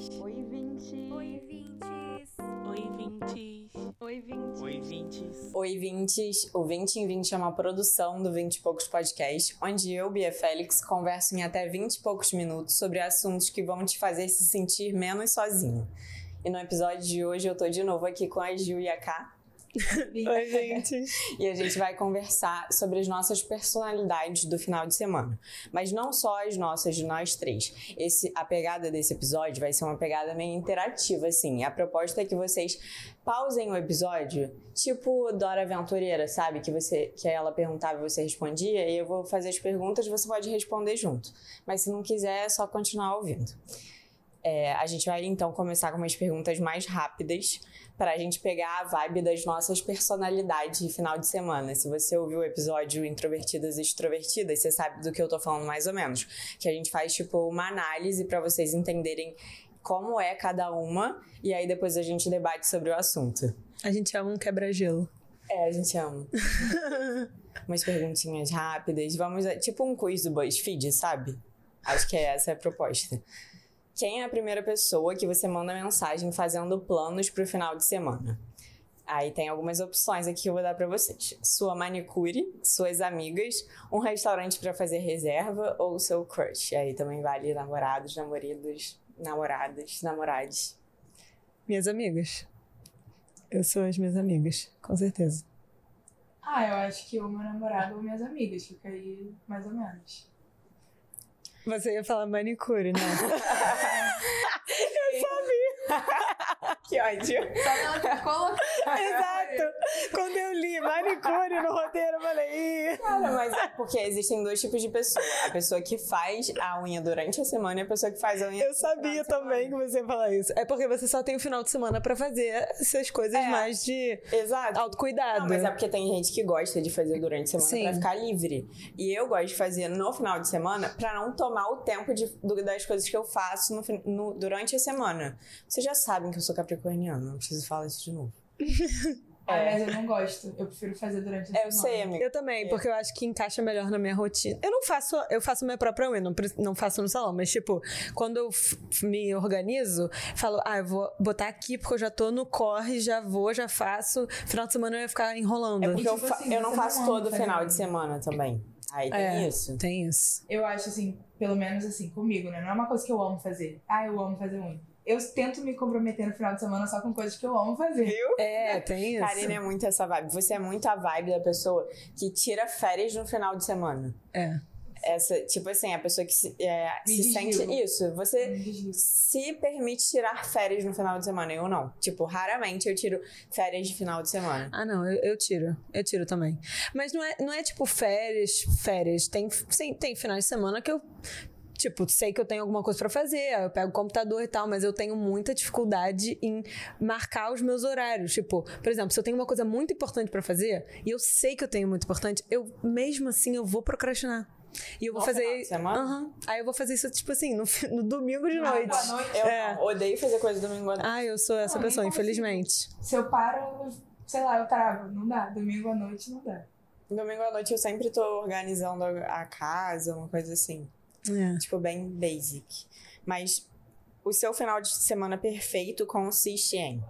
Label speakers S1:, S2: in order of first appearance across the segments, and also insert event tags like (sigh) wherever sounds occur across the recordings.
S1: Oi, 20.
S2: Oi, vintes.
S3: Oi, vintes.
S1: Oi, 20.
S3: Oi, vintes.
S4: Oi, Vintes. O 20 em 20 é uma produção do 20 e Poucos Podcast, onde eu, Bia Félix, converso em até 20 e poucos minutos sobre assuntos que vão te fazer se sentir menos sozinho. E no episódio de hoje eu tô de novo aqui com a Gil e a Ká.
S3: Oi, gente.
S4: E a gente vai conversar sobre as nossas personalidades do final de semana. Mas não só as nossas, de nós três. Esse, a pegada desse episódio vai ser uma pegada meio interativa, assim. A proposta é que vocês pausem o episódio, tipo Dora Aventureira, sabe? Que, você, que ela perguntava e você respondia, e eu vou fazer as perguntas e você pode responder junto. Mas se não quiser, é só continuar ouvindo. É, a gente vai então começar com umas perguntas mais rápidas para a gente pegar a vibe das nossas personalidades de final de semana. Se você ouviu o episódio Introvertidas e Extrovertidas, você sabe do que eu tô falando mais ou menos. Que a gente faz tipo uma análise para vocês entenderem como é cada uma e aí depois a gente debate sobre o assunto.
S3: A gente ama um quebra-gelo.
S4: É, a gente ama. (laughs) Umas perguntinhas rápidas. Vamos, a- tipo um quiz do BuzzFeed, sabe? Acho que essa é a proposta. Quem é a primeira pessoa que você manda mensagem fazendo planos pro final de semana? Aí tem algumas opções aqui que eu vou dar pra vocês. Sua manicure, suas amigas, um restaurante pra fazer reserva ou seu crush. Aí também vale namorados, namoridos, namoradas, namorados.
S3: Minhas amigas. Eu sou as minhas amigas, com certeza.
S1: Ah, eu acho que o meu namorado ou minhas amigas. Fica aí mais ou menos.
S3: Você ia falar manicure, né? (laughs)
S4: Que ódio.
S1: Só não colocar.
S3: Exato! Quando eu li manicure no roteiro, eu falei. "Ih".
S4: Cara, mas é porque existem dois tipos de pessoa. A pessoa que faz a unha durante a semana e a pessoa que faz a unha
S3: Eu sabia também que você ia falar isso. É porque você só tem o final de semana pra fazer essas coisas
S4: É.
S3: mais de
S4: Exato.
S3: autocuidado.
S4: Não, mas é porque tem gente que gosta de fazer durante a semana
S3: Sim.
S4: pra ficar livre. E eu gosto de fazer no final de semana pra não tomar o tempo de, das coisas que eu faço no no- durante a semana. Vocês já sabem que eu sou capricorniana, não preciso falar isso de novo. (laughs)
S1: Ah,
S4: É.
S1: mas eu não gosto. Eu prefiro fazer durante a
S4: É, eu
S1: semana.
S4: sei, amiga.
S3: Eu também, porque eu acho que encaixa melhor na minha rotina. Eu não faço, eu faço minha própria unha, não, não faço no salão, mas tipo, quando eu me organizo, falo, ah, eu vou botar aqui porque eu já tô no corre, já vou, já faço. Final de semana eu ia ficar enrolando.
S4: É porque eu,
S1: tipo
S4: fa-
S1: assim,
S4: eu não faço todo
S1: fazer
S4: final de semana também. Aí tem
S3: É.
S4: isso.
S3: Tem isso.
S1: Eu acho assim, pelo menos assim, comigo, né? Não é uma coisa que eu amo fazer. Ah, eu amo fazer unha. Eu tento me comprometer no final de semana só com coisas que eu amo fazer.
S4: Viu?
S3: É, tem isso.
S4: Karina é muito essa vibe. Você é muito a vibe da pessoa que tira férias no final de semana.
S3: É.
S4: Essa, tipo assim, a pessoa que se, é, se sente. Isso, você se permite tirar férias no final de semana. Eu não. Tipo, raramente eu tiro férias de final de semana.
S3: Ah, não, eu, eu tiro. Eu tiro também. Mas não é, não é tipo férias, férias. Tem, sim, tem finais de semana que eu. Tipo, sei que eu tenho alguma coisa pra fazer, eu pego o computador e tal, mas eu tenho muita dificuldade em marcar os meus horários. Tipo, por exemplo, se eu tenho uma coisa muito importante pra fazer e eu sei que eu tenho muito importante, eu mesmo assim eu vou procrastinar. E eu vou
S4: No
S3: fazer.
S4: final de semana?
S3: Aham. Aí eu vou fazer isso, tipo assim, no, no domingo de
S1: Ah,
S3: noite.
S1: noite.
S4: Eu
S3: É.
S4: não, odeio fazer coisa domingo à noite.
S3: Ah, eu sou essa
S1: Não,
S3: pessoa, infelizmente.
S1: Se eu paro, sei lá, eu travo. Não dá. Domingo à noite não dá.
S4: Domingo à noite eu sempre tô organizando a casa, uma coisa assim.
S3: É.
S4: Tipo, bem basic. Mas o seu final de semana perfeito consiste em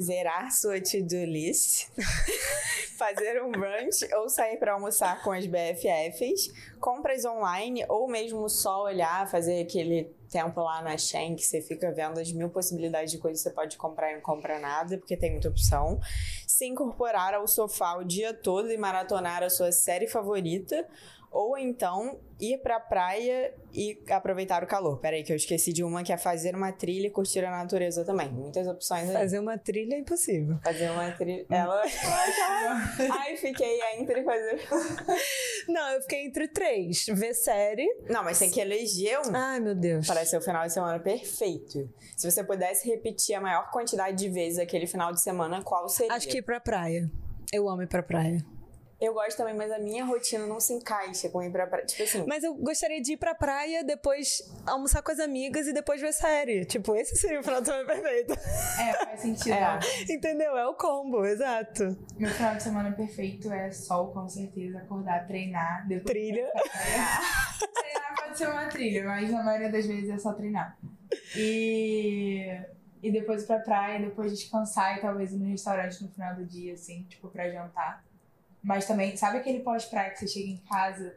S4: zerar sua to-do list, (laughs) fazer um brunch ou sair para almoçar com as BFFs, compras online ou mesmo só olhar, fazer aquele tempo lá na Shein que você fica vendo as mil possibilidades de coisas que você pode comprar e não compra nada, porque tem muita opção. Se incorporar ao sofá o dia todo e maratonar a sua série favorita, ou então ir pra praia e aproveitar o calor. Peraí, que eu esqueci de uma que é fazer uma trilha e curtir a natureza também. Muitas opções aí.
S3: Fazer uma trilha é impossível.
S4: Fazer uma trilha. Ela. (laughs) (laughs) Ai, fiquei entre fazer.
S3: Não, eu fiquei entre três. Ver série.
S4: Não, mas tem que eleger um.
S3: Ai, meu Deus.
S4: Para ser o final de semana perfeito. Se você pudesse repetir a maior quantidade de vezes aquele final de semana, qual seria?
S3: Acho que ir pra praia. Eu amo ir pra praia.
S4: Eu gosto também, mas a minha rotina não se encaixa com ir pra praia. Tipo assim.
S3: Mas eu gostaria de ir pra praia, depois almoçar com as amigas e depois ver série. Tipo, esse seria o final de semana perfeito.
S1: É, faz sentido.
S4: É.
S3: Entendeu? É o combo, exato.
S1: Meu final de semana perfeito é sol, com certeza. Acordar, treinar. Depois
S3: Trilha.
S1: treinar pode ser uma trilha, mas na maioria das vezes é só treinar. E, e depois ir pra praia, depois descansar e talvez ir no restaurante no final do dia, assim, tipo, pra jantar. Mas também, sabe aquele pós-praia que você chega em casa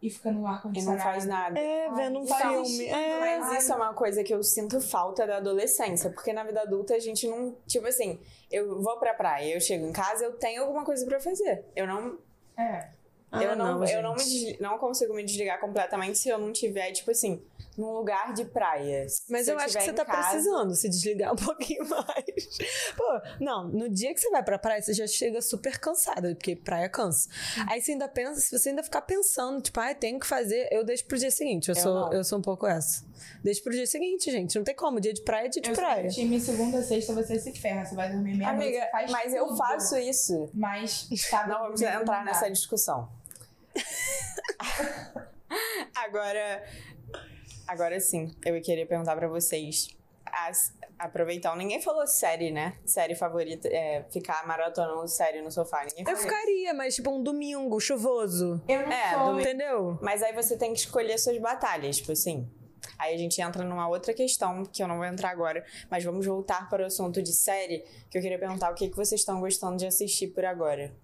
S1: e fica no
S4: E não faz nada.
S3: É, vendo um filme. É.
S4: Mas isso é uma coisa que eu sinto falta da adolescência, porque na vida adulta a gente não. Tipo assim, eu vou pra praia, eu chego em casa, eu tenho alguma coisa pra fazer. Eu não.
S1: É.
S3: Ah,
S4: eu não, eu não, não consigo me desligar completamente se eu não tiver, tipo assim, num lugar de praia.
S3: Mas
S4: Se
S3: eu, acho que você tá
S4: casa-
S3: precisando se desligar (laughs) um pouquinho mais. Pô, não, no dia que você vai pra praia, você já chega super cansada, porque praia cansa. Aí você ainda pensa, se você ainda ficar pensando, tipo, ah, tenho que fazer, eu deixo pro dia seguinte. Eu,
S4: Eu
S3: sou,
S4: não.
S3: eu sou um pouco essa. Deixo pro dia seguinte, gente. Não tem como. Dia de praia é dia de
S1: Eu sou
S3: praia.
S1: do time segunda, sexta, você se ferra. Você vai dormir meia
S4: Amiga,
S1: faz
S4: mas eu
S1: tudo.
S4: faço isso.
S1: Mas sábado,
S4: Não vamos entrar nessa discussão. (laughs) agora, agora sim, eu queria perguntar pra vocês. As, aproveitando, ninguém falou série, né? Série favorita, é, ficar maratonando série no sofá. Ninguém
S3: Eu ficaria, mas tipo um domingo chuvoso.
S1: Eu não
S4: É, domingo.
S3: Entendeu?
S4: Mas aí você tem que escolher suas batalhas, tipo assim. Aí a gente entra numa outra questão, que eu não vou entrar agora, mas vamos voltar para o assunto de série, que eu queria perguntar o que, que vocês estão gostando de assistir por agora.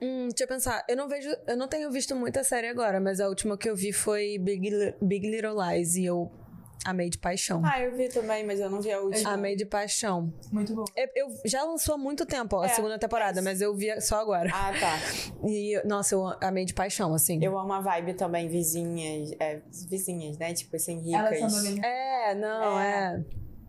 S3: Hum, deixa eu pensar. Eu não vejo. Eu não tenho visto muita série agora, mas a última que eu vi foi Big, Big Little Lies e eu amei de paixão.
S4: Ah, eu vi também, mas eu não vi a última.
S3: Amei de paixão.
S1: Muito bom.
S3: Eu, eu- já lançou há muito tempo ó, a
S4: É,
S3: segunda temporada,
S4: é
S3: mas eu vi só agora.
S4: Ah, tá. (laughs)
S3: E, nossa, eu amei de paixão, assim.
S4: Eu amo a vibe também, vizinhas, é, vizinhas, né? Tipo assim,
S1: Elas
S4: ricas.
S1: são do
S3: É, não, é.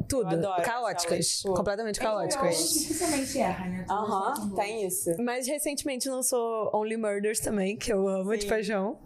S3: Tudo.
S4: Eu adoro
S3: Caóticas.
S4: tipo,
S3: completamente
S1: HBO
S3: caóticas.
S1: dificilmente erra, né?
S4: Aham, tem isso.
S3: Mas recentemente lançou Only Murders também, que eu amo de
S4: Sim.
S3: paixão.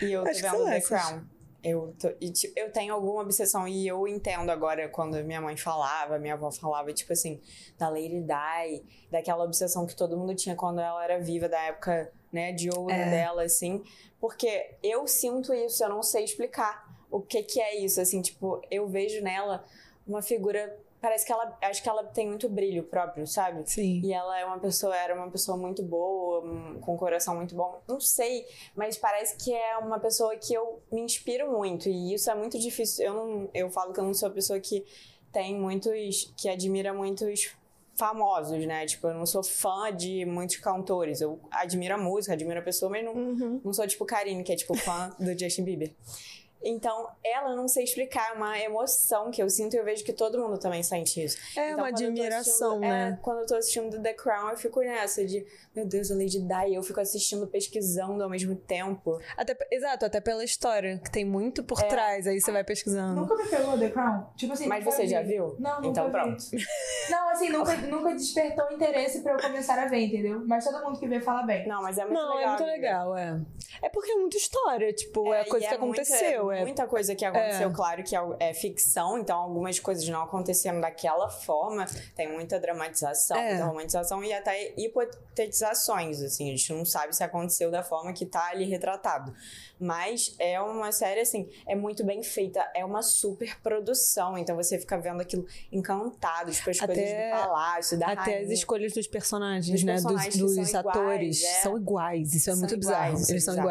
S4: E eu tô
S3: Acho
S4: vendo
S3: são
S4: The. Crown. Eu, tô- e, tipo, eu tenho alguma obsessão e eu entendo agora quando minha mãe falava, minha avó falava, tipo assim, da Lady Di, daquela obsessão que todo mundo tinha quando ela era viva, da época, né, de ouro
S3: É.
S4: dela, assim. Porque eu sinto isso, eu não sei explicar o que que é isso, assim, tipo, eu vejo nela uma figura, parece que ela, acho que ela tem muito brilho próprio, sabe?
S3: Sim.
S4: E ela é uma pessoa, era uma pessoa muito boa, com um coração muito bom. Não sei, mas parece que é uma pessoa que eu me inspiro muito. E isso é muito difícil. Eu não, eu falo que eu não sou a pessoa que tem muitos, que admira muitos famosos, né? Tipo, eu não sou fã de muitos cantores. Eu admiro a música, admiro a pessoa, mas não,
S3: Uhum.
S4: não sou tipo Karine, que é tipo fã do Justin Bieber. Então, ela não sei explicar, é uma emoção que eu sinto e eu vejo que todo mundo também sente isso.
S3: É
S4: Então,
S3: uma admiração,
S4: assistindo-
S3: né?
S4: É, quando eu tô assistindo The Crown, eu fico nessa de, meu Deus, a Lady Di, eu fico assistindo, pesquisando ao mesmo tempo.
S3: Até, exato, até pela história, que tem muito por
S4: É.
S3: trás, aí você vai pesquisando.
S1: Nunca me pegou The Crown? Tipo assim,
S4: Mas você
S1: vi.
S4: já viu?
S1: Não, nunca
S4: Então
S1: vi.
S4: pronto. (laughs)
S1: Não, assim, nunca, nunca despertou interesse pra eu começar a ver, entendeu? Mas todo mundo que vê fala bem.
S4: Não, mas é muito
S3: Não,
S4: legal.
S3: é muito
S4: amiga.
S3: legal, é. É porque é muita história, tipo, é,
S4: e
S3: coisa que
S4: muita-
S3: aconteceu. é
S4: Muita coisa que aconteceu, claro que é, é ficção, então algumas coisas não aconteceram daquela forma. Tem muita dramatização,
S3: É.
S4: muita romantização e até hipotetizações, assim. A gente não sabe se aconteceu da forma que tá ali retratado. Mas é uma série, assim, é muito bem feita. É uma super produção. Então você fica vendo aquilo encantado, tipo, as
S3: Até-
S4: coisas do palácio, da
S3: Até as
S4: rainha.
S3: escolhas dos personagens,
S4: Dos
S3: né?
S4: personagens
S3: dos dos atores.
S4: iguais, é.
S3: São iguais. Isso é
S4: São
S3: muito
S4: iguais,
S3: bizarro.
S4: é
S3: Eles são
S4: bizarro.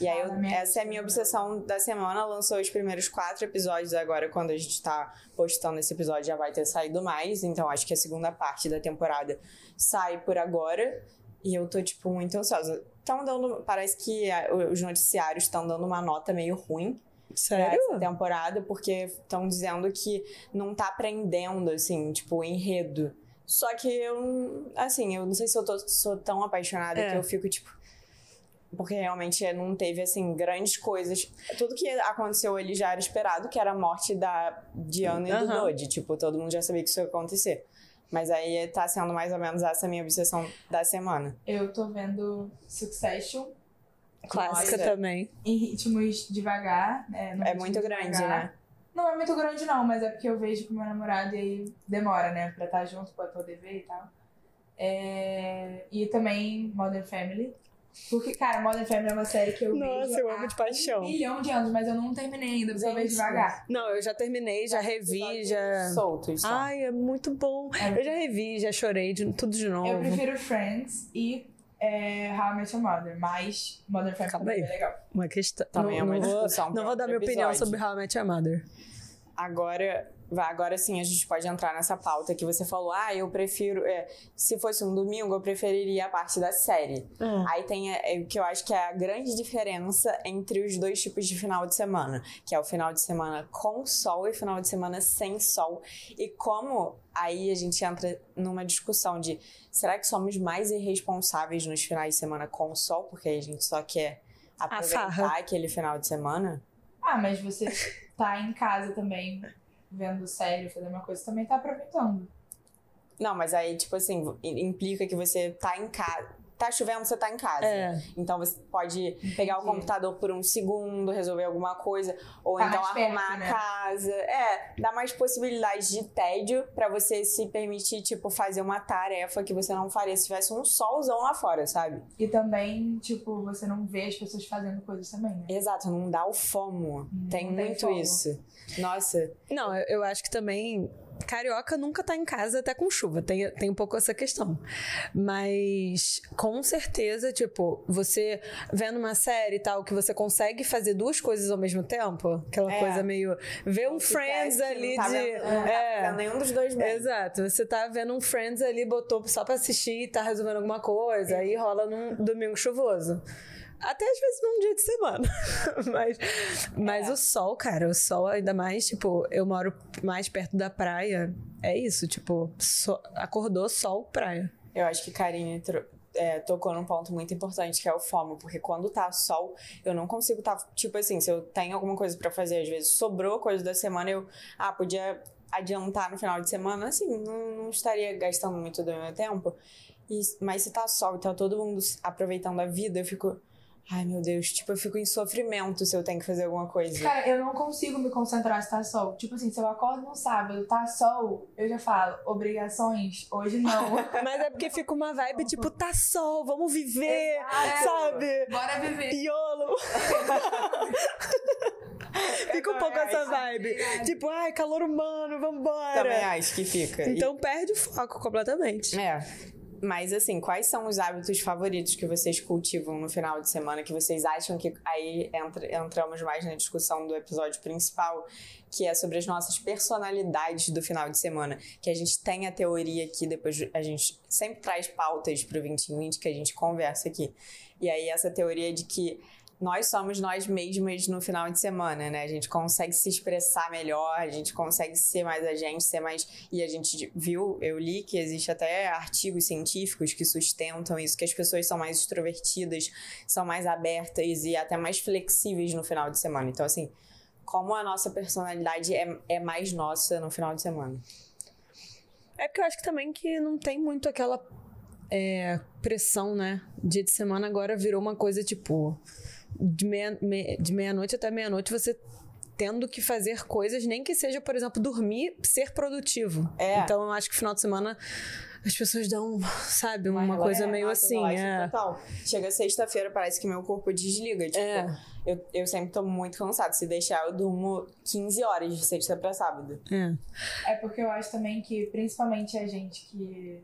S4: E aí, eu- essa é a minha obsessão da semana. Lançou os primeiros quatro episódios agora. Quando a gente tá postando esse episódio, já vai ter saído mais. Então, acho que a segunda parte da temporada sai por agora. E eu tô, tipo, muito ansiosa. Estão dando. Parece que os noticiários estão dando uma nota meio ruim
S3: Sério?
S4: essa temporada, porque estão dizendo que não tá aprendendo, assim, tipo, o enredo. Só que eu, assim, eu não sei se eu tô, sou tão apaixonada
S3: É.
S4: que eu fico, tipo. Porque realmente não teve, assim, grandes coisas. Tudo que aconteceu ali já era esperado, que era a morte da Diana e do
S3: Aham.
S4: Dodge. Tipo, todo mundo já sabia que isso ia acontecer. Mas aí tá sendo mais ou menos essa minha obsessão da semana.
S1: Eu tô vendo Succession
S3: Clássica
S4: Nossa.
S3: também.
S1: em ritmos devagar. né, no
S4: É
S1: ritmo
S4: muito grande,
S1: devagar.
S4: né?
S1: Não é muito grande, não, mas é porque eu vejo com meu namorado e aí demora, né? Pra estar junto, pra poder ver e tal. É, E também Modern Family. Porque, cara, Modern Family é uma série que eu
S3: Nossa,
S1: vejo
S3: eu amo
S1: há
S3: de paixão.
S1: um milhão de anos, mas eu não terminei ainda, porque eu vejo devagar.
S3: Não, eu já terminei, já revi, já.
S4: Soltos. só.
S3: Ai, é muito bom.
S1: É.
S3: Eu já revi, já chorei de tudo de novo.
S1: Eu prefiro Friends e é, How I Met Your Mother, mas Modern Family
S3: Calma
S1: também
S3: aí.
S1: é legal.
S3: Uma questão.
S4: Também é
S3: não,
S4: uma
S3: não vou,
S4: discussão
S3: não
S4: pra
S3: vou dar minha opinião
S4: episódio.
S3: sobre How I Met Your Mother.
S4: agora Agora sim, a gente pode entrar nessa pauta que você falou. Ah, eu prefiro. É, se fosse um domingo, eu preferiria a parte da série.
S3: Hum.
S4: Aí tem é, o que eu acho que é a grande diferença entre os dois tipos de final de semana, que é o final de semana com sol e final de semana sem sol. E como aí a gente entra numa discussão de será que somos mais irresponsáveis nos finais de semana com sol, porque a gente só quer aproveitar aquele final de semana?
S1: Ah, mas você tá em casa também vendo série, fazendo uma coisa, também tá aproveitando.
S4: Não, mas aí, tipo assim, implica que você tá em casa. Tá chovendo, você tá em casa.
S3: É.
S4: Então você pode Entendi. pegar o computador por um segundo, resolver alguma coisa, ou
S1: Tá
S4: então arrumar
S1: perto, né?
S4: a casa. É, dá mais possibilidades de tédio pra você se permitir, tipo, fazer uma tarefa que você não faria se tivesse um solzão lá fora, sabe?
S1: E também, tipo, você não vê as pessoas fazendo coisas também, né?
S4: Exato, não dá o fomo.
S1: Não
S4: tem
S1: tem
S4: muito
S1: fomo.
S4: isso. Nossa,
S3: Não, eu acho que também. Carioca nunca tá em casa até com chuva, tem, tem um pouco essa questão. Mas com certeza, tipo, você vendo uma série e tal, que você consegue fazer duas coisas ao mesmo tempo, aquela
S4: É.
S3: coisa meio. Ver um Friends ali
S4: não tá
S3: de.
S4: vendo- não tá
S3: é.
S4: nenhum dos dois bem.
S3: Exato, você tá vendo um Friends ali, botou só pra assistir e tá resolvendo alguma coisa, aí rola num domingo chuvoso. Até às vezes num dia de semana. (laughs) mas mas
S4: É.
S3: o sol, cara, o sol ainda mais, tipo, eu moro mais perto da praia. É isso, tipo, so- acordou sol, praia.
S4: Eu acho que Karine é, tocou num ponto muito importante, que é o FOMO, porque quando tá sol, eu não consigo tá, tipo assim, se eu tenho alguma coisa pra fazer, às vezes sobrou coisa da semana, eu, ah, podia adiantar no final de semana, assim, não, não estaria gastando muito do meu tempo. E- mas se tá sol e tá todo mundo aproveitando a vida, eu fico, ai meu Deus, tipo, eu fico em sofrimento se eu tenho que fazer alguma coisa.
S1: Cara, eu não consigo me concentrar se tá sol. Tipo assim, se eu acordo no sábado, tá sol, eu já falo, obrigações, hoje não. (laughs)
S3: Mas é porque fica uma vibe, tipo, tá sol, vamos viver,
S1: Exato.
S3: sabe?
S1: Bora viver.
S3: YOLO! (laughs) fica um pouco essa vibe. Tipo, ai, calor humano, vambora.
S4: Também acho que fica. E-
S3: Então perde o foco completamente.
S4: É. Mas assim, quais são os hábitos favoritos que vocês cultivam no final de semana que vocês acham que aí entra- entramos mais na discussão do episódio principal, que é sobre as nossas personalidades do final de semana, que a gente tem a teoria aqui, depois a gente sempre traz pautas pro 2020 que a gente conversa aqui. E aí essa teoria de que nós somos nós mesmas no final de semana, né? A gente consegue se expressar melhor, a gente consegue ser mais a gente, ser mais. E a gente viu, eu li que existe até artigos científicos que sustentam isso, que as pessoas são mais extrovertidas, são mais abertas e até mais flexíveis no final de semana. Então, assim, como a nossa personalidade é, é mais nossa no final de semana.
S3: É porque eu acho que também que não tem muito aquela é, pressão, né? Dia de semana agora virou uma coisa tipo. De meia- me- de meia-noite até meia-noite você tendo que fazer coisas, nem que seja, por exemplo, dormir, ser produtivo.
S4: É.
S3: Então eu acho que final de semana as pessoas dão, sabe, uma, coisa
S4: É,
S3: meio
S4: nossa,
S3: assim. É.
S4: Total. Chega sexta-feira, parece que meu corpo desliga. Tipo,
S3: É.
S4: eu, eu sempre tô muito cansada. Se deixar, eu durmo 15 horas de sexta pra sábado.
S3: É.
S1: É porque eu acho também que, principalmente a gente que,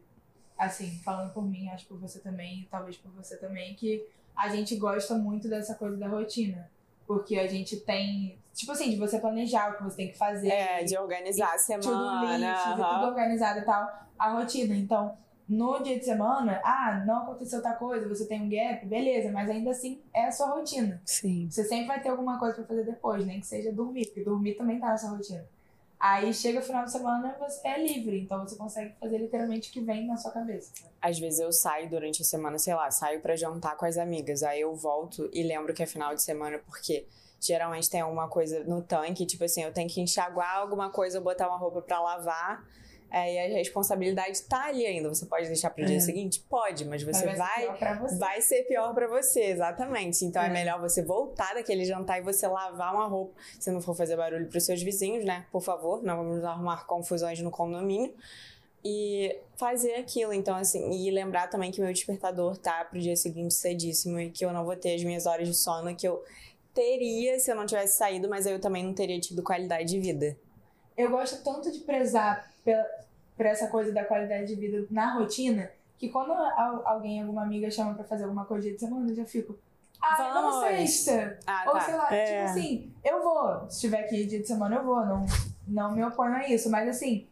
S1: assim, falando por mim, acho por você também, e talvez por você também, que a gente gosta muito dessa coisa da rotina. Porque a gente tem, tipo assim, de você planejar o que você tem que fazer.
S4: É, de organizar a
S1: tudo
S4: semana.
S1: list,
S4: aham.
S1: tudo organizado e tal, a rotina. Então, no dia de semana, ah, não aconteceu tal coisa, você tem um gap, beleza, mas ainda assim é a sua rotina.
S3: Sim.
S1: Você sempre vai ter alguma coisa pra fazer depois, nem que seja dormir, porque dormir também tá na sua rotina. Aí chega o final de semana você é livre, então você consegue fazer literalmente o que vem na sua cabeça.
S4: Às vezes eu saio durante a semana, sei lá, saio pra jantar com as amigas. Aí eu volto e lembro que é final de semana, porque geralmente tem alguma coisa no tanque, tipo assim, eu tenho que enxaguar alguma coisa, botar uma roupa pra lavar. Aí a responsabilidade tá ali ainda. Você pode deixar pro dia
S3: É.
S4: seguinte? Pode, mas você
S1: Mas
S4: vai.
S1: ser pior pra você.
S4: Vai ser pior pra você, exatamente. Então é.
S3: É.
S4: melhor você voltar daquele jantar e você lavar uma roupa. Se não for fazer barulho pros seus vizinhos, né? Por favor, não vamos arrumar confusões no condomínio. E fazer aquilo. Então, assim, e lembrar também que meu despertador tá pro dia seguinte cedíssimo e que eu não vou ter as minhas horas de sono que eu teria se eu não tivesse saído, mas aí eu também não teria tido qualidade de vida.
S1: Eu gosto tanto de prezar pela, por essa coisa da qualidade de vida na rotina, que quando al- alguém, alguma amiga chama pra fazer alguma coisa dia de semana, eu já fico, Ah,
S4: Vamos.
S1: vamos sexta.
S4: Ah,
S1: Ou
S4: tá.
S1: sei lá,
S3: É.
S1: tipo assim, eu vou. Se tiver aqui dia de semana, eu vou. Não, não me oponho a isso. Mas assim,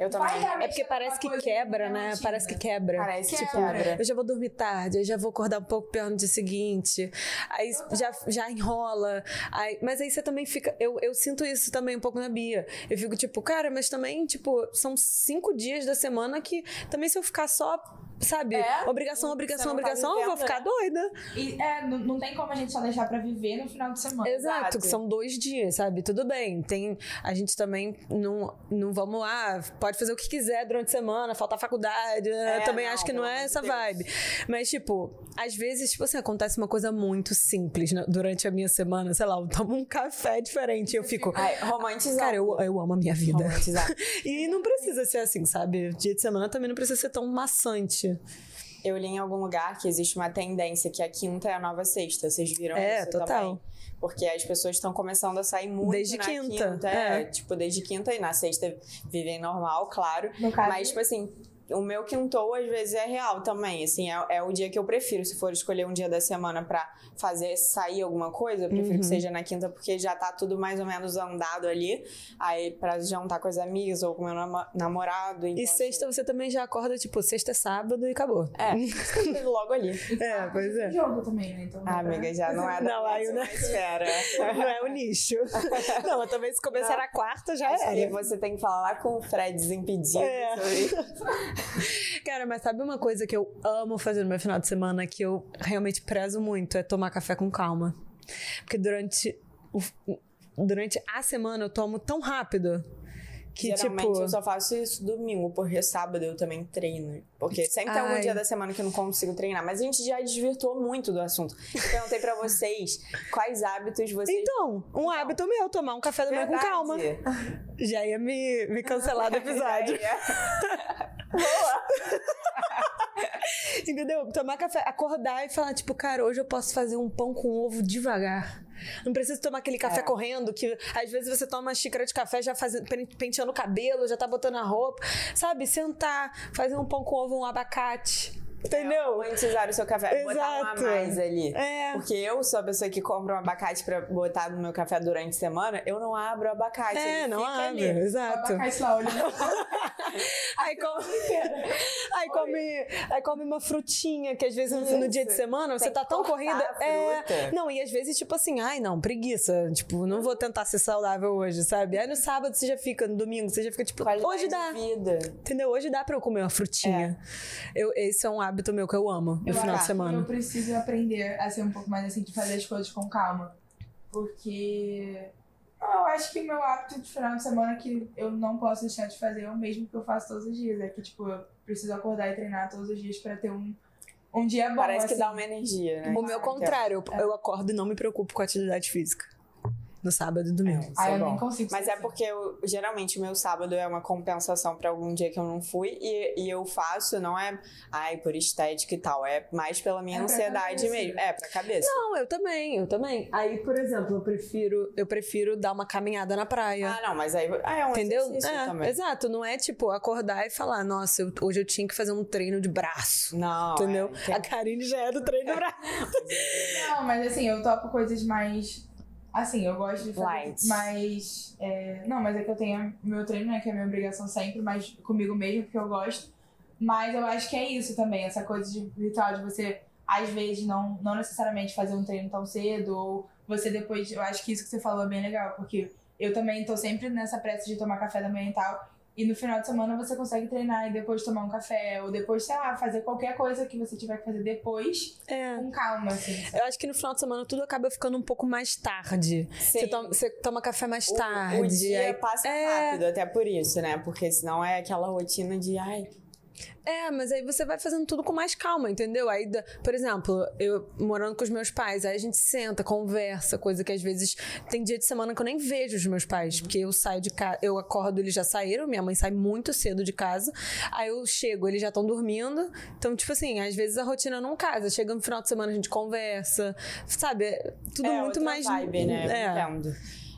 S4: Eu também.
S1: vai
S3: É porque parece que quebra, né? Parece que quebra.
S4: Parece que
S1: Quebra.
S4: quebra.
S3: Eu já vou dormir tarde, eu já vou acordar um pouco pior no dia seguinte. Aí já, já enrola. Aí, mas aí você também fica. Eu, eu sinto isso também um pouco na Bia. Eu fico tipo, cara, mas também, tipo, são cinco dias da semana que também se eu ficar só. Sabe?
S4: É,
S3: obrigação,
S4: você
S3: obrigação,
S4: tá
S3: obrigação, eu vou ficar doida.
S1: E, é, não, não tem como a gente só deixar pra viver no final de semana.
S3: Exato,
S4: Exato.
S3: que são dois dias, sabe? Tudo bem. Tem, a gente também não, não vamos lá, pode fazer o que quiser durante a semana, faltar faculdade. né?
S4: É,
S3: também
S4: não,
S3: acho que não é essa
S4: Deus.
S3: vibe. Mas, tipo, às vezes, tipo assim, acontece uma coisa muito simples né? durante a minha semana, sei lá, eu tomo um café diferente e eu fico.
S4: Ai, romantizado.
S3: Cara, eu, eu amo a minha vida. (laughs) E não precisa ser assim, sabe? Dia de semana também não precisa ser tão maçante.
S4: Eu li em algum lugar que existe uma tendência que a quinta é a nova sexta. Vocês viram
S3: É,
S4: isso
S3: total.
S4: também? Porque as pessoas estão começando a sair muito
S3: Desde
S4: na
S3: quinta,
S4: é,
S3: é.
S4: tipo, desde quinta e na sexta vivem normal, claro.
S1: No caso,
S4: Mas, tipo assim, o meu quintou às vezes é real também. Assim, é, é o dia que eu prefiro. Se for escolher um dia da semana pra fazer sair alguma coisa, eu prefiro
S3: Uhum.
S4: que seja na quinta, porque já tá tudo mais ou menos andado ali. Aí, pra jantar com as amigas ou com meu namorado. Então,
S3: E sexta você também já acorda, tipo, sexta é sábado e acabou. (laughs)
S4: Assim, é, logo ali.
S3: É, pois é.
S1: jogo também, né? Então,
S4: Ah,
S1: pra-
S4: amiga, já não é da
S3: Não, aí, né?
S4: esfera. (laughs)
S3: Não é o nicho. (laughs) Não, mas também se começar
S4: Não.
S3: a quarta já
S4: que
S3: era.
S4: você tem que falar lá com o Fred desimpedido
S3: É.
S4: sobre (laughs)
S3: Cara, mas sabe uma coisa que eu amo fazer no meu final de semana que eu realmente prezo muito? É tomar café com calma. Porque durante, o- durante a semana eu tomo tão rápido que,
S4: Geralmente
S3: tipo.
S4: eu só faço isso domingo, porque sábado eu também treino. Porque sempre tem algum
S3: Ai.
S4: dia da semana que eu não consigo treinar. Mas a gente já desvirtuou muito do assunto. Perguntei pra vocês (laughs) quais hábitos vocês.
S3: Então, um hábito meu, tomar um café da manhã com calma. Já ia me, me cancelar do (laughs) episódio. (laughs) Entendeu? Tomar café, acordar e falar, tipo, cara, hoje eu posso fazer um pão com ovo devagar. Não preciso tomar aquele café
S4: É.
S3: correndo, que às vezes você toma uma xícara de café já fazendo, pen- penteando o cabelo, já tá botando a roupa. Sabe? Sentar, fazer um pão com ovo, um abacate. Entendeu?
S4: Romantizar o seu café. Botar um a
S3: Exato.
S4: mais ali.
S3: É.
S4: Porque eu sou a pessoa que compra um abacate pra botar no meu café durante a semana, eu não abro o abacate.
S3: É,
S4: ele
S3: não
S4: fica
S3: abre,
S4: ali.
S3: exato.
S1: Abacate lá, olhando. (laughs)
S3: Aí come, (laughs) aí, come, aí come uma frutinha, que às vezes no, no dia de semana você
S4: Tem
S3: tá tão corrida. É, não, e às vezes, tipo assim, ai não, preguiça. Tipo, não vou tentar ser saudável hoje, sabe? Aí no sábado você já fica, no domingo você já fica, tipo,
S4: Qualidade
S3: hoje dá.
S4: de vida.
S3: Entendeu? Hoje dá pra eu comer uma frutinha. Eu, esse é um hábito meu que eu amo no final de
S1: que
S3: semana.
S1: Eu preciso aprender a ser um pouco mais assim, de fazer as coisas com calma. Porque eu acho que meu hábito de final de semana que eu não posso deixar de fazer é o mesmo que eu faço todos os dias. É que, tipo, eu preciso acordar e treinar todos os dias pra ter um, um dia bom.
S4: Parece que
S1: assim.
S4: dá uma energia, né?
S3: O meu contrário, eu,
S1: É.
S3: eu acordo e não me preocupo com atividade física. No sábado e domingo.
S4: Isso
S1: Ah,
S4: é
S1: eu
S4: bom.
S1: nem consigo.
S4: Mas é porque eu, geralmente o meu sábado é uma compensação pra algum dia que eu não fui e, e eu faço, não é ai por estética e tal, é mais pela minha
S1: É
S4: ansiedade mesmo. É, pra cabeça.
S3: Não, eu também, eu também. Aí, por exemplo, eu prefiro, eu prefiro dar uma caminhada na praia.
S4: Ah, não, mas aí ah, é um
S3: Entendeu?
S4: exercício
S3: É,
S4: também.
S3: exato. Não é tipo acordar e falar, nossa, eu- hoje eu tinha que fazer um treino de braço.
S4: Não,
S3: entendeu?
S4: é,
S3: A Karine já é do treino de braço.
S1: Não, mas assim, eu topo coisas mais. Assim, eu gosto de fazer
S4: Light.
S1: mais. é, Não, mas é que eu tenho meu treino, né? Que é minha obrigação sempre, mas comigo mesmo, porque eu gosto. Mas eu acho que é isso também, essa coisa de ritual de você, às vezes, não, não necessariamente fazer um treino tão cedo, ou você depois. Eu acho que isso que você falou é bem legal, porque eu também tô sempre nessa pressa de tomar café da manhã e tal. E no final de semana você consegue treinar e depois tomar um café, ou depois, sei lá, fazer qualquer coisa que você tiver que fazer depois,
S3: É.
S1: com calma, assim.
S3: Eu acho que no final de semana tudo acaba ficando um pouco mais tarde. Você
S4: Sim.
S3: toma, você toma café mais
S4: O-
S3: tarde.
S4: O, dia
S3: aí-
S4: passa
S3: É.
S4: rápido, até por isso, né? Porque senão é aquela rotina de ai.
S3: É, mas aí você vai fazendo tudo com mais calma, entendeu? Aí, por exemplo, eu morando com os meus pais, aí a gente senta, conversa, coisa que às vezes tem dia de semana que eu nem vejo os meus pais, porque eu saio de casa, eu acordo, eles já saíram, minha mãe sai muito cedo de casa, aí eu chego, eles já estão dormindo. Então, tipo assim, às vezes a rotina não casa. Chega no final de semana a gente conversa, sabe? É Tudo
S4: é
S3: muito mais
S4: vibe, né?
S3: É.
S4: Entendo.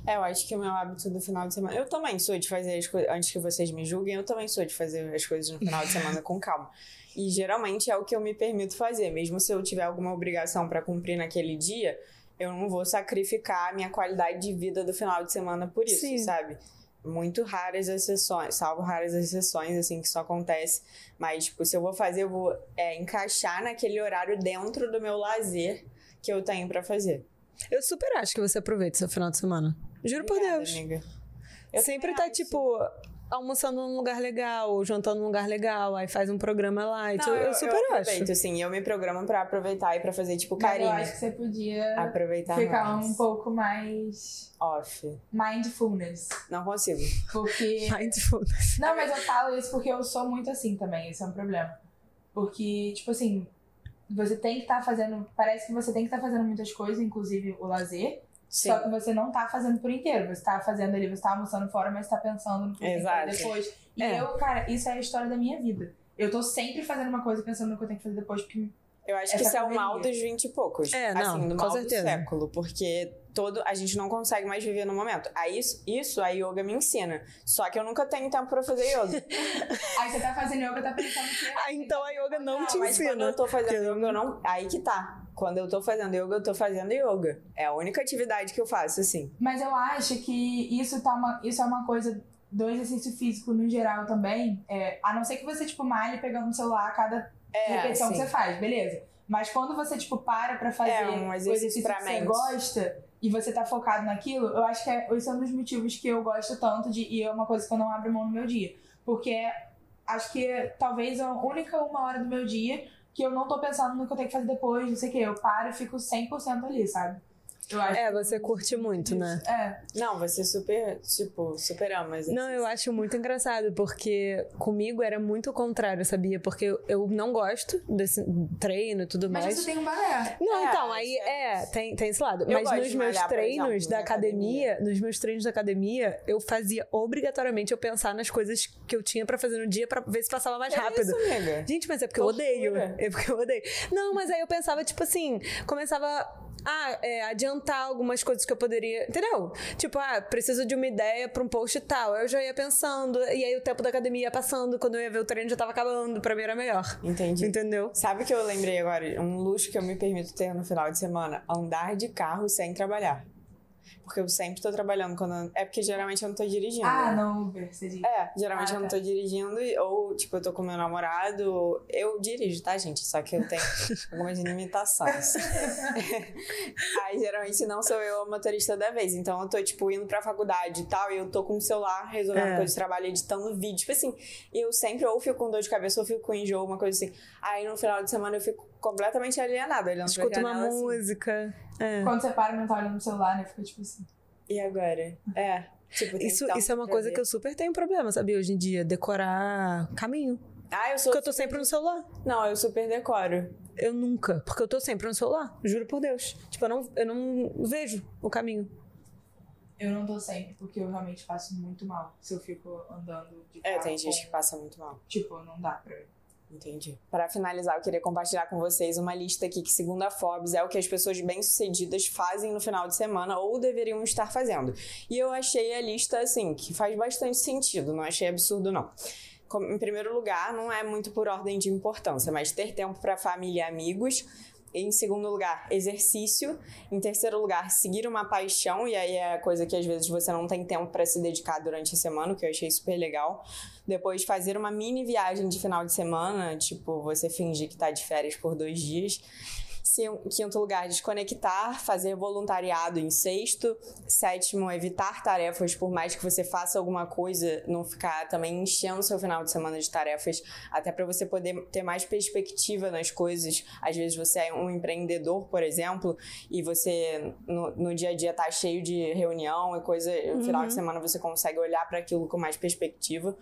S4: É, eu acho que o meu hábito do final de semana. Eu também sou de fazer as coisas. Antes que vocês me julguem, eu também sou de fazer as coisas no final de semana com calma. E geralmente é o que eu me permito fazer. Mesmo se eu tiver alguma obrigação para cumprir naquele dia, eu não vou sacrificar a minha qualidade de vida do final de semana por isso,
S3: Sim.
S4: sabe? Muito raras exceções, salvo raras exceções, assim, que isso acontece. Mas, tipo, se eu vou fazer, eu vou é, encaixar naquele horário dentro do meu lazer que eu tenho para fazer.
S3: Eu super acho que você aproveita seu final de semana. Juro por
S4: Obrigada,
S3: Deus.
S4: amiga. Eu
S3: Sempre tá,
S4: acho.
S3: tipo, almoçando num lugar legal, ou jantando num lugar legal, aí faz um programa lá.
S4: Não,
S3: eu, eu super acho.
S4: aproveito, sim. Eu me programo pra aproveitar e pra fazer, tipo,
S1: Mas eu
S4: carinho.
S1: acho que você podia
S4: Aproveitar
S1: ficar
S4: mais.
S1: um pouco mais
S4: Off.
S1: mindfulness.
S4: Não consigo.
S1: Porque. (laughs)
S3: Mindfulness.
S1: Não, mas eu falo isso porque eu sou muito assim também, esse é um problema. Porque, tipo assim, você tem que estar fazendo. Parece que você tem que estar fazendo muitas coisas, inclusive o lazer.
S4: Sim.
S1: Só que você não tá fazendo por inteiro. Você tá fazendo ali, você tá almoçando fora, mas tá pensando no que você tem que fazer
S4: Exato.
S1: depois. E
S3: É.
S1: eu, cara, isso é a história da minha vida. Eu tô sempre fazendo uma coisa pensando no que eu tenho que fazer depois, porque
S4: Eu acho que isso é o mal dos 20 e poucos.
S3: É, não,
S4: assim, do
S3: com
S4: mal
S3: certeza.
S4: do século. Porque todo, a gente não consegue mais viver no momento. Aí isso, isso a yoga me ensina. Só que eu nunca tenho tempo pra fazer yoga. (laughs)
S1: aí você tá fazendo yoga, tá pensando que.
S3: Ah, então a yoga não, te
S4: Mas quando
S3: ensina.
S4: eu tô fazendo yoga, eu não. Aí que tá. Quando eu tô fazendo yoga, eu tô fazendo yoga. É a única atividade que eu faço, assim.
S1: Mas eu acho que isso, tá uma, isso é uma coisa do exercício físico no geral também. É, a não ser que você, tipo, malhe pegando o celular a cada
S4: É,
S1: repetição que você faz, beleza. Mas quando você, tipo, para pra fazer
S4: É, um exercício
S1: exercício que você
S4: mente.
S1: gosta e você tá focado naquilo, eu acho que é, esse é um dos motivos que eu gosto tanto de. E é uma coisa que eu não abro mão no meu dia. Porque é- acho que é, talvez a única uma hora do meu dia que eu não tô pensando no que eu tenho que fazer depois, não sei o quê. Eu paro e fico 100% ali, sabe? Eu acho
S3: É, você curte muito, né?
S1: É.
S4: Não, você super, tipo, super ama exercício.
S3: Não, eu acho muito engraçado, porque comigo era muito o contrário, sabia? Porque eu, eu não gosto desse treino e tudo
S1: Mas
S3: mais.
S1: você tem um balé.
S3: Não,
S4: É,
S3: então, aí
S4: isso é
S3: é, tem, tem esse lado.
S4: Eu
S3: Mas
S4: gosto
S3: nos
S4: de
S3: meus
S4: malhar,
S3: treinos
S4: exemplo,
S3: da
S4: na
S3: academia, nos meus treinos da academia, eu fazia obrigatoriamente eu pensar nas coisas que eu tinha pra fazer no dia pra ver se passava mais
S4: Que
S3: rápido.
S4: Isso, amiga.
S3: Gente, mas é porque eu
S4: Tortura.
S3: odeio. É porque eu odeio. Não, mas aí eu pensava, tipo assim, começava a é, adiantar algumas coisas que eu poderia. Entendeu? Tipo, ah, preciso de uma ideia pra um post e tal. Eu já ia pensando, e aí o tempo da academia ia passando, quando eu ia ver o treino já tava acabando, pra mim era melhor.
S4: Entendi.
S3: Entendeu?
S4: Sabe o que eu lembrei agora? Um luxo que eu me permito ter no final de semana? Andar de carro sem trabalhar. Porque eu sempre tô trabalhando quando. eu- É porque geralmente eu não tô dirigindo.
S1: Ah,
S4: né?
S1: não, Uber, você diz.
S4: É, geralmente
S1: Ah,
S4: eu não
S1: tá.
S4: tô dirigindo, e- ou, tipo, eu tô com meu namorado. Eu dirijo, tá, gente? Só que eu tenho (laughs) algumas limitações. (laughs) Aí, geralmente, não sou eu a motorista da vez. Então, eu tô, tipo, indo pra faculdade e tal, e eu tô com o celular resolvendo
S3: É.
S4: coisas de trabalho, editando vídeo. Tipo assim, eu sempre ou fico com dor de cabeça ou fico com enjoo, uma coisa assim. Aí, no final de semana, eu fico completamente alienada, olhando pra
S3: Escuta uma
S4: janela, assim.
S3: música. É.
S1: Quando você para e não tá olhando no celular, né? Fica tipo assim.
S4: E agora? É. Tipo,
S3: Isso, isso é uma coisa
S4: ver.
S3: que eu super tenho problema, sabia? Hoje em dia, decorar caminho.
S4: Ah, eu sou.
S3: Porque eu tô sempre no celular.
S4: Não, eu super decoro.
S3: Eu nunca, porque eu tô sempre no celular, juro por Deus. Tipo, eu não, eu não vejo o caminho.
S1: Eu não tô sempre, porque eu realmente faço muito mal se eu fico andando de
S4: É,
S1: carro
S4: tem gente que passa muito mal.
S1: Tipo, não dá pra.
S4: Entendi. Para finalizar, eu queria compartilhar com vocês uma lista aqui que, segundo a Forbes, é o que as pessoas bem-sucedidas fazem no final de semana ou deveriam estar fazendo. E eu achei a lista, assim, que faz bastante sentido, não achei absurdo, não. Em primeiro lugar, não é muito por ordem de importância, mas ter tempo para família e amigos. Em segundo lugar, exercício. Em terceiro lugar, seguir uma paixão, e aí é coisa que às vezes você não tem tempo para se dedicar durante a semana, que eu achei super legal. Depois, fazer uma mini viagem de final de semana, tipo, você fingir que tá de férias por dois dias. Quinto lugar, desconectar, fazer voluntariado em sexto. Sétimo, evitar tarefas, por mais que você faça alguma coisa, não ficar também enchendo seu final de semana de tarefas, até para você poder ter mais perspectiva nas coisas. Às vezes você é um empreendedor, por exemplo, e você no, no dia a dia tá cheio de reunião e coisa, no final de semana você consegue olhar para aquilo com mais perspectiva.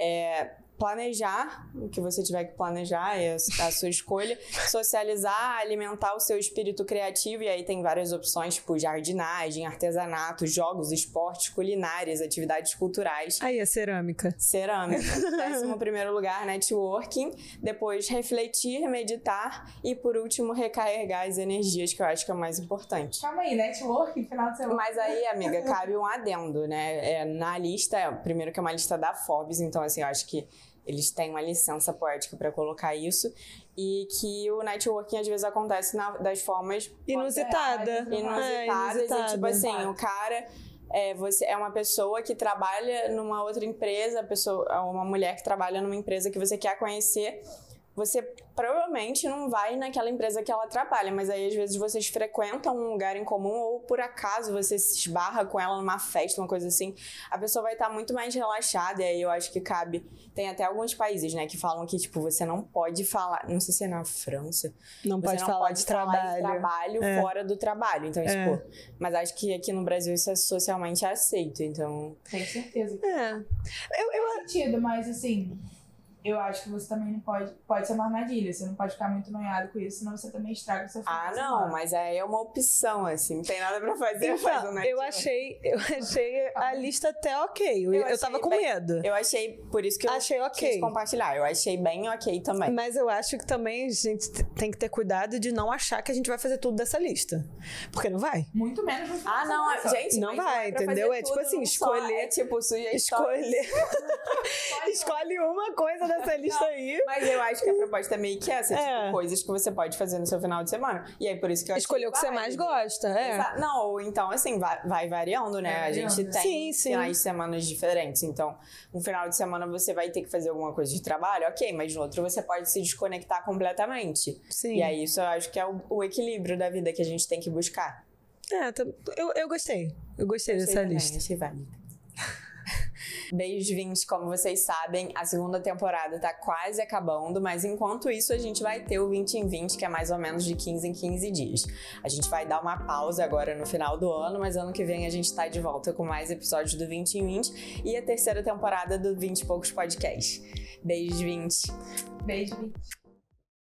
S4: É, planejar o que você tiver que planejar, é a sua escolha. (laughs) Socializar, alimentar o seu espírito criativo, e aí tem várias opções, tipo jardinagem, artesanato, jogos, esportes, culinárias, atividades culturais.
S3: Aí, a cerâmica.
S4: Cerâmica. (laughs) Décimo primeiro lugar, networking. Depois, refletir, meditar. E por último, recarregar as energias, que eu acho que é o mais importante.
S1: Calma aí, networking, final de semana.
S4: Mas aí, amiga, (laughs) cabe um adendo, né? É, na lista, primeiro que é uma lista da Forbes, então assim, eu acho que eles têm uma licença poética para colocar isso e que o networking às vezes acontece na, das formas
S3: inusitada,
S4: inusitadas, é, inusitadas e tipo assim, o cara é, você é uma pessoa que trabalha numa outra empresa, pessoa, uma mulher que trabalha numa empresa que você quer conhecer você provavelmente não vai naquela empresa que ela trabalha, mas aí às vezes vocês frequentam um lugar em comum ou por acaso você se esbarra com ela numa festa, uma coisa assim, a pessoa vai estar muito mais relaxada e aí eu acho que cabe. Tem até alguns países, né, que falam que tipo você não pode falar, não sei se é na França,
S3: não pode não falar, pode de, falar trabalho. de
S4: trabalho é. fora do trabalho. Então, é. tipo, mas acho que aqui no Brasil isso é socialmente aceito, então.
S1: Tenho certeza.
S3: É.
S1: Eu, eu... Faz sentido, mas assim eu acho que você também não pode. Pode ser uma armadilha, você não pode ficar muito noiado com isso, senão você também estraga o seu
S4: Ah, não, mas aí é uma opção, assim, não tem nada pra fazer. Então, faz um
S3: eu achei, eu achei a lista até ok. Eu, eu, eu tava com
S4: bem,
S3: medo.
S4: Eu achei, por isso que eu
S3: achei ok.
S4: quis compartilhar. Eu achei bem ok também.
S3: Mas eu acho que também a gente tem que ter cuidado de não achar que a gente vai fazer tudo dessa lista. Porque não vai.
S1: Muito menos no
S4: Ah, não, é, gente.
S3: Não vai, entendeu? É tipo assim, escolher.
S4: É tipo sugestões.
S3: Escolher. (laughs) (laughs) Escolhe uma coisa dessa lista aí.
S4: Mas eu acho que a proposta é meio que essa, é. tipo, coisas que você pode fazer no seu final de semana. E aí, por isso que eu
S3: Escolher o que você mais gosta, é.
S4: Não, ou então, assim, vai, vai variando, né? a gente tem sim, sim. finais de semanas diferentes. Então, um final de semana você vai ter que fazer alguma coisa de trabalho, ok, mas no outro você pode se desconectar completamente.
S3: Sim.
S4: E aí, isso eu acho que é o, o equilíbrio da vida que a gente tem que buscar.
S3: É, eu, eu gostei. Eu gostei, gostei dessa
S4: também,
S3: lista.
S4: Achei válido. Beijos 20, como vocês sabem, a segunda temporada tá quase acabando, mas enquanto isso a gente vai ter o 20 em 20, que é mais ou menos de 15 em 15 dias. A gente vai dar uma pausa agora no final do ano, mas ano que vem a gente tá de volta com mais episódios do 20 em 20 e a terceira temporada do 20 e poucos podcast. Beijos 20.
S1: Beijo 20.